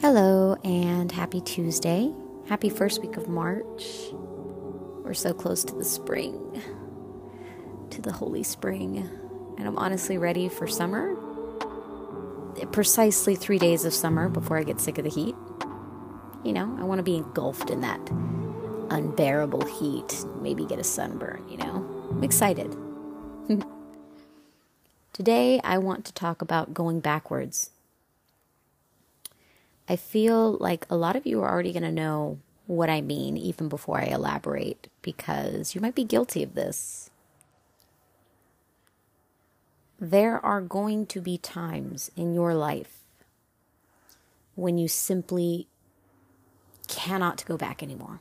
Hello, and happy Tuesday. Happy first week of March. We're so close to the spring, to the holy spring, and I'm honestly ready for summer. Precisely three days of summer before I get sick of the heat. You know, I want to be engulfed in that unbearable heat, maybe get a sunburn, you know? I'm excited. Today, I want to talk about going backwards. I feel like a lot of you are already going to know what I mean even before I elaborate because you might be guilty of this. There are going to be times in your life when you simply cannot go back anymore.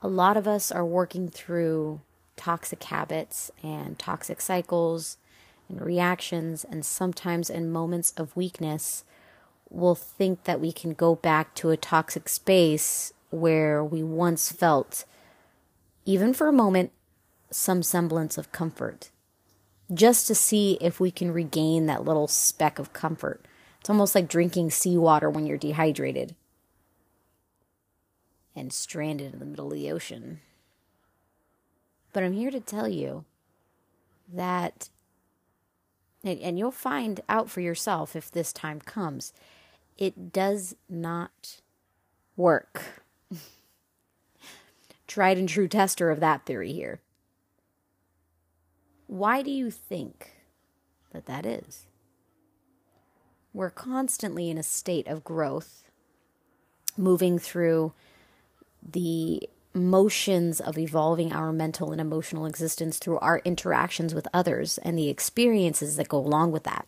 A lot of us are working through toxic habits and toxic cycles and reactions, and sometimes in moments of weakness, we'll think that we can go back to a toxic space where we once felt, even for a moment, some semblance of comfort, just to see if we can regain that little speck of comfort. It's almost like drinking seawater when you're dehydrated and stranded in the middle of the ocean. But I'm here to tell you that, and you'll find out for yourself if this time comes, it does not work. Tried and true tester of that theory here. Why do you think that that is? We're constantly in a state of growth, moving through the motions of evolving our mental and emotional existence through our interactions with others and the experiences that go along with that.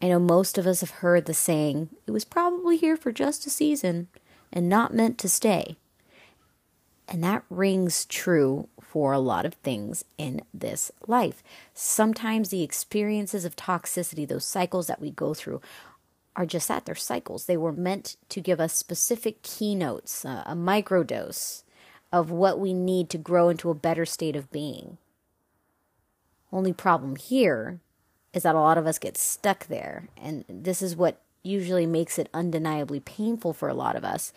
I know most of us have heard the saying, it was probably here for just a season and not meant to stay. And that rings true for a lot of things in this life. Sometimes the experiences of toxicity, those cycles that we go through, are just that they're cycles. They were meant to give us specific keynotes, uh, a microdose of what we need to grow into a better state of being. Only problem here is that a lot of us get stuck there. And this is what usually makes it undeniably painful for a lot of us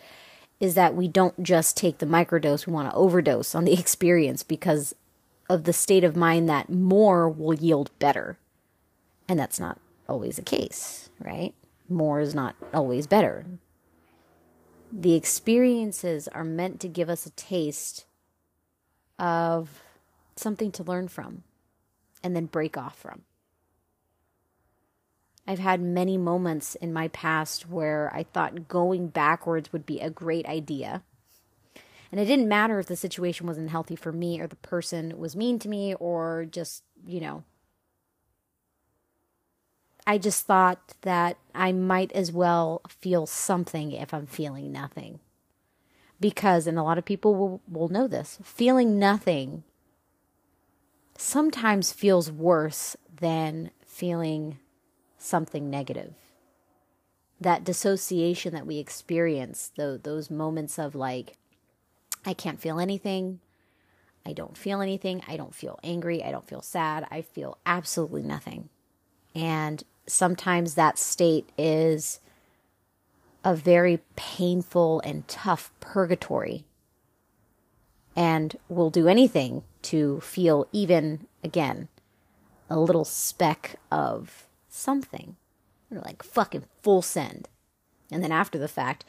is that we don't just take the microdose, we want to overdose on the experience because of the state of mind that more will yield better. And that's not always the case, right? More is not always better. The experiences are meant to give us a taste of something to learn from and then break off from. I've had many moments in my past where I thought going backwards would be a great idea. And it didn't matter if the situation wasn't healthy for me or the person was mean to me or just, you know, I just thought that I might as well feel something if I'm feeling nothing. Because, and a lot of people will, will know this, feeling nothing sometimes feels worse than feeling something negative. That dissociation that we experience, though, those moments of like, I can't feel anything. I don't feel anything. I don't feel angry. I don't feel sad. I feel absolutely nothing. And sometimes that state is a very painful and tough purgatory and will do anything to feel even again a little speck of something. Or like fucking full send. And then after the fact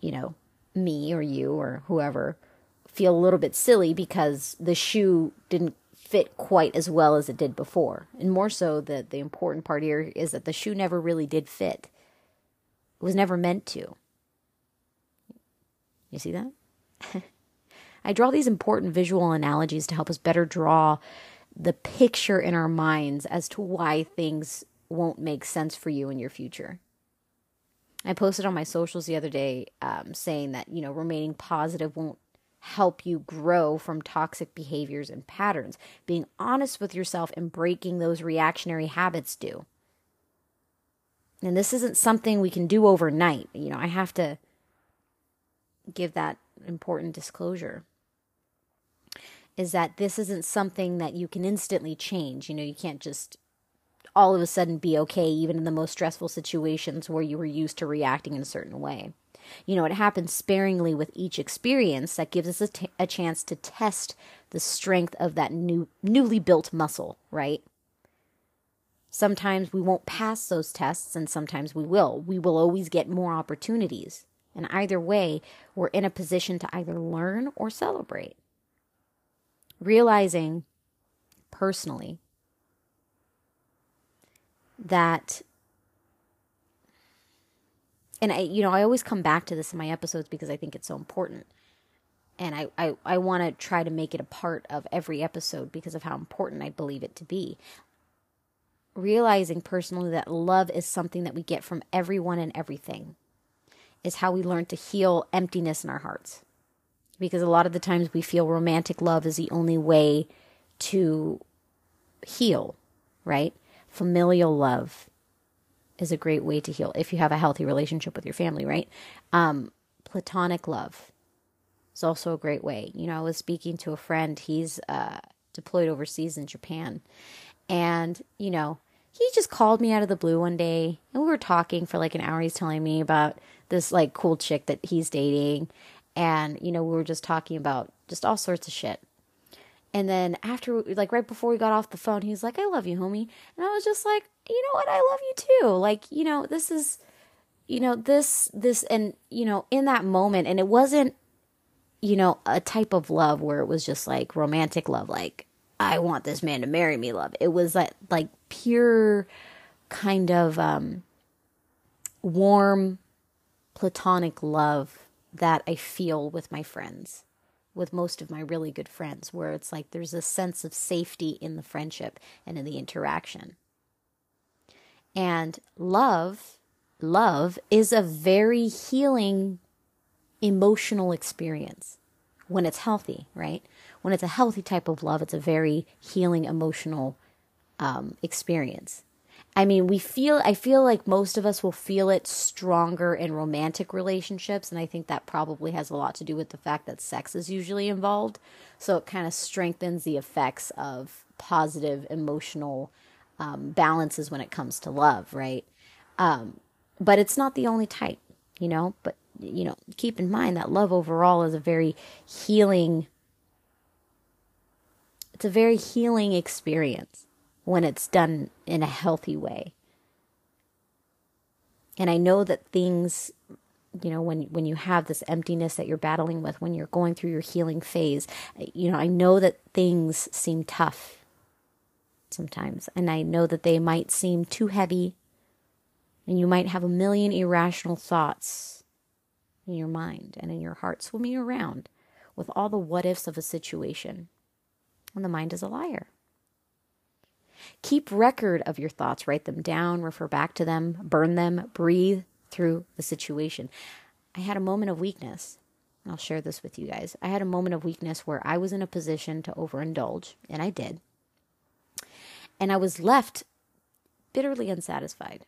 you know me or you or whoever feel a little bit silly because the shoe didn't fit quite as well as it did before. And more so, the, the important part here is that the shoe never really did fit. It was never meant to. You see that? I draw these important visual analogies to help us better draw the picture in our minds as to why things won't make sense for you in your future. I posted on my socials the other day um, saying that, you know, remaining positive won't help you grow from toxic behaviors and patterns. Being honest with yourself and breaking those reactionary habits do. And this isn't something we can do overnight. You know, I have to give that important disclosure. is that this isn't something that you can instantly change. You know, you can't just all of a sudden be okay, even in the most stressful situations where you were used to reacting in a certain way. You know, it happens sparingly with each experience that gives us a, t- a chance to test the strength of that new newly built muscle, right? Sometimes we won't pass those tests and sometimes we will. We will always get more opportunities. And either way, we're in a position to either learn or celebrate. Realizing personally that and I you know, I always come back to this in my episodes because I think it's so important. And I, I, I want to try to make it a part of every episode because of how important I believe it to be realizing personally that love is something that we get from everyone and everything is how we learn to heal emptiness in our hearts. Because a lot of the times we feel romantic love is the only way to heal, right? Familial love is a great way to heal if you have a healthy relationship with your family, right? Um, platonic love is also a great way. You know, I was speaking to a friend, he's uh, deployed overseas in Japan. And, you know, he just called me out of the blue one day and we were talking for like an hour. He's telling me about this like cool chick that he's dating. And, you know, we were just talking about just all sorts of shit. And then after, like right before we got off the phone, he was like, I love you, homie. And I was just like, you know what? I love you too. Like, you know, this is, you know, this, this, and, you know, in that moment, and it wasn't, you know, a type of love where it was just like romantic love, like, I want this man to marry me love. It was like, like pure kind of um, warm platonic love that I feel with my friends, with most of my really good friends, where it's like there's a sense of safety in the friendship and in the interaction. And love, love is a very healing emotional experience when it's healthy, right? When it's a healthy type of love, it's a very healing emotional um, experience. I mean, we feel, I feel like most of us will feel it stronger in romantic relationships. And I think that probably has a lot to do with the fact that sex is usually involved. So it kind of strengthens the effects of positive emotional um, balances when it comes to love, right? Um, but it's not the only type, you know? But, you know, keep in mind that love overall is a very healing, it's a very healing experience when it's done in a healthy way. And I know that things, you know, when when you have this emptiness that you're battling with, when you're going through your healing phase, you know, I know that things seem tough sometimes, and I know that they might seem too heavy, and you might have a million irrational thoughts in your mind and in your heart swimming around with all the what ifs of a situation. And the mind is a liar. Keep record of your thoughts, write them down, refer back to them, burn them, breathe through the situation. I had a moment of weakness. I'll share this with you guys. I had a moment of weakness where I was in a position to overindulge, and I did. And I was left bitterly unsatisfied.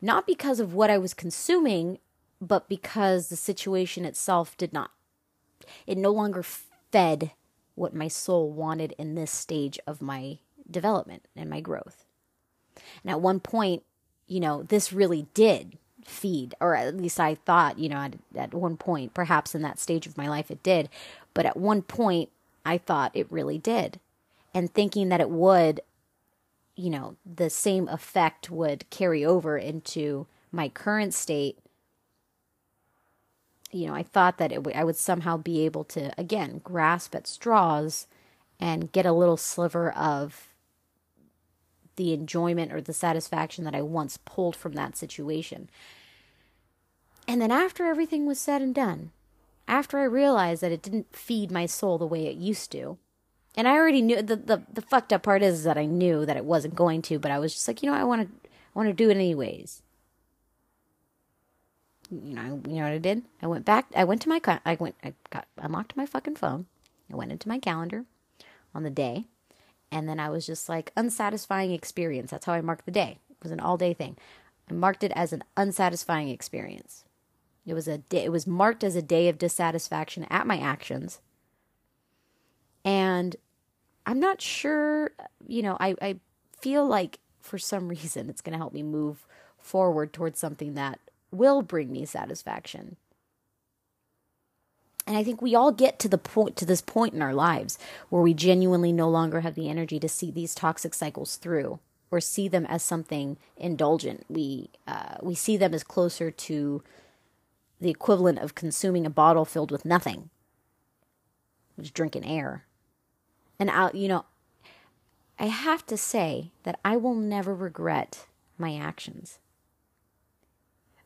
Not because of what I was consuming, but because the situation itself did not. It no longer fed what my soul wanted in this stage of my development and my growth. And at one point, you know, this really did feed, or at least I thought, you know, at, at one point, perhaps in that stage of my life, it did. But at one point, I thought it really did. And thinking that it would, you know, the same effect would carry over into my current state. You know, I thought that it w- I would somehow be able to, again, grasp at straws and get a little sliver of the enjoyment or the satisfaction that I once pulled from that situation. And then after everything was said and done, after I realized that it didn't feed my soul the way it used to, and I already knew the, the, the fucked up part is that I knew that it wasn't going to, but I was just like, you know, I want to I want to do it anyways. You know, you know what I did? I went back. I went to my. I went. I got unlocked my fucking phone. I went into my calendar on the day and then I was just like, unsatisfying experience. That's how I marked the day. It was an all day thing. I marked it as an unsatisfying experience. It was a day, it was marked as a day of dissatisfaction at my actions. And I'm not sure, you know, I, I feel like for some reason it's going to help me move forward towards something that will bring me satisfaction. And I think we all get to the point to this point in our lives where we genuinely no longer have the energy to see these toxic cycles through or see them as something indulgent. We uh, we see them as closer to the equivalent of consuming a bottle filled with nothing, just drinking air. And I, you know, I have to say that I will never regret my actions.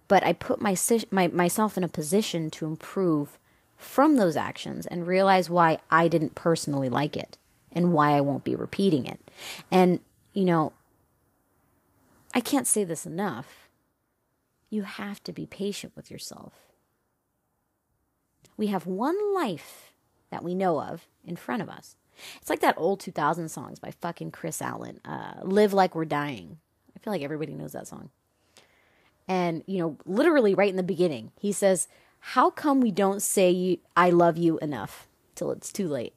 But I put my, my myself in a position to improve from those actions and realize why I didn't personally like it and why I won't be repeating it. And, you know, I can't say this enough. You have to be patient with yourself. We have one life that we know of in front of us. It's like that old 2000 songs by fucking Kris Allen, uh, Live Like We're Dying. I feel like everybody knows that song. And, you know, literally right in the beginning, he says, How come we don't say I love you enough till it's too late?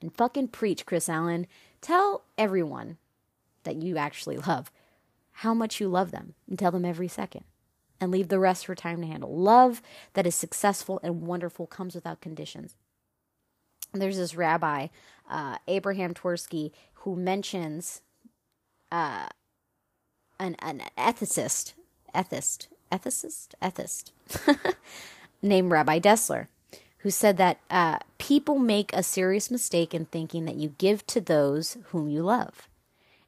And fucking preach, Kris Allen. Tell everyone that you actually love how much you love them and tell them every second and leave the rest for time to handle. Love that is successful and wonderful comes without conditions. There's this rabbi, uh, Abraham Twersky, who mentions uh, an, an ethicist, ethist, ethicist, ethist, named Rabbi Dessler, who said that uh, people make a serious mistake in thinking that you give to those whom you love.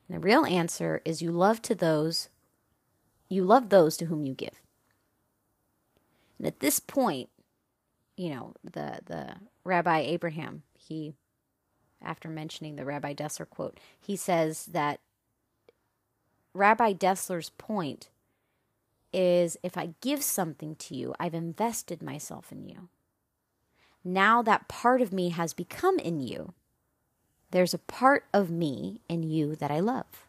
And the real answer is you love to those you love those to whom you give. And at this point, you know, the the Rabbi Abraham, he after mentioning the Rabbi Dessler quote, he says that Rabbi Dessler's point is if I give something to you, I've invested myself in you. Now that part of me has become in you. There's a part of me and you that I love.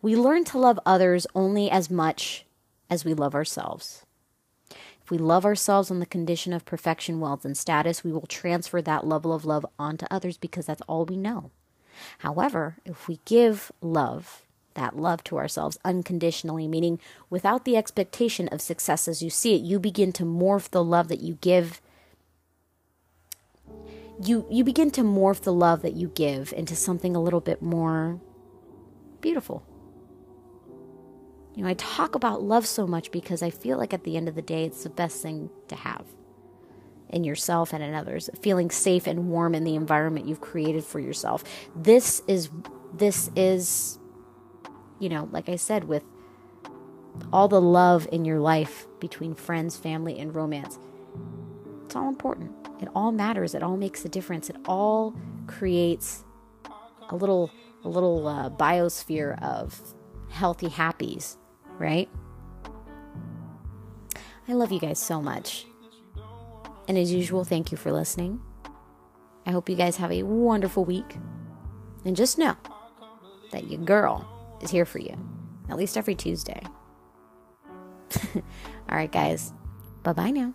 We learn to love others only as much as we love ourselves. If we love ourselves on the condition of perfection, wealth, and status, we will transfer that level of love onto others because that's all we know. However, if we give love, that love to ourselves unconditionally, meaning without the expectation of success as you see it, you begin to morph the love that you give you you begin to morph the love that you give into something a little bit more beautiful. You know, I talk about love so much because I feel like at the end of the day it's the best thing to have in yourself and in others, feeling safe and warm in the environment you've created for yourself. This is this is you know, like I said with all the love in your life between friends, family and romance. It's all important. It all matters. It all makes a difference. It all creates a little a little uh, biosphere of healthy happies, right? I love you guys so much. And as usual, thank you for listening. I hope you guys have a wonderful week. And just know that your girl is here for you, at least every Tuesday. All right, guys. Bye bye now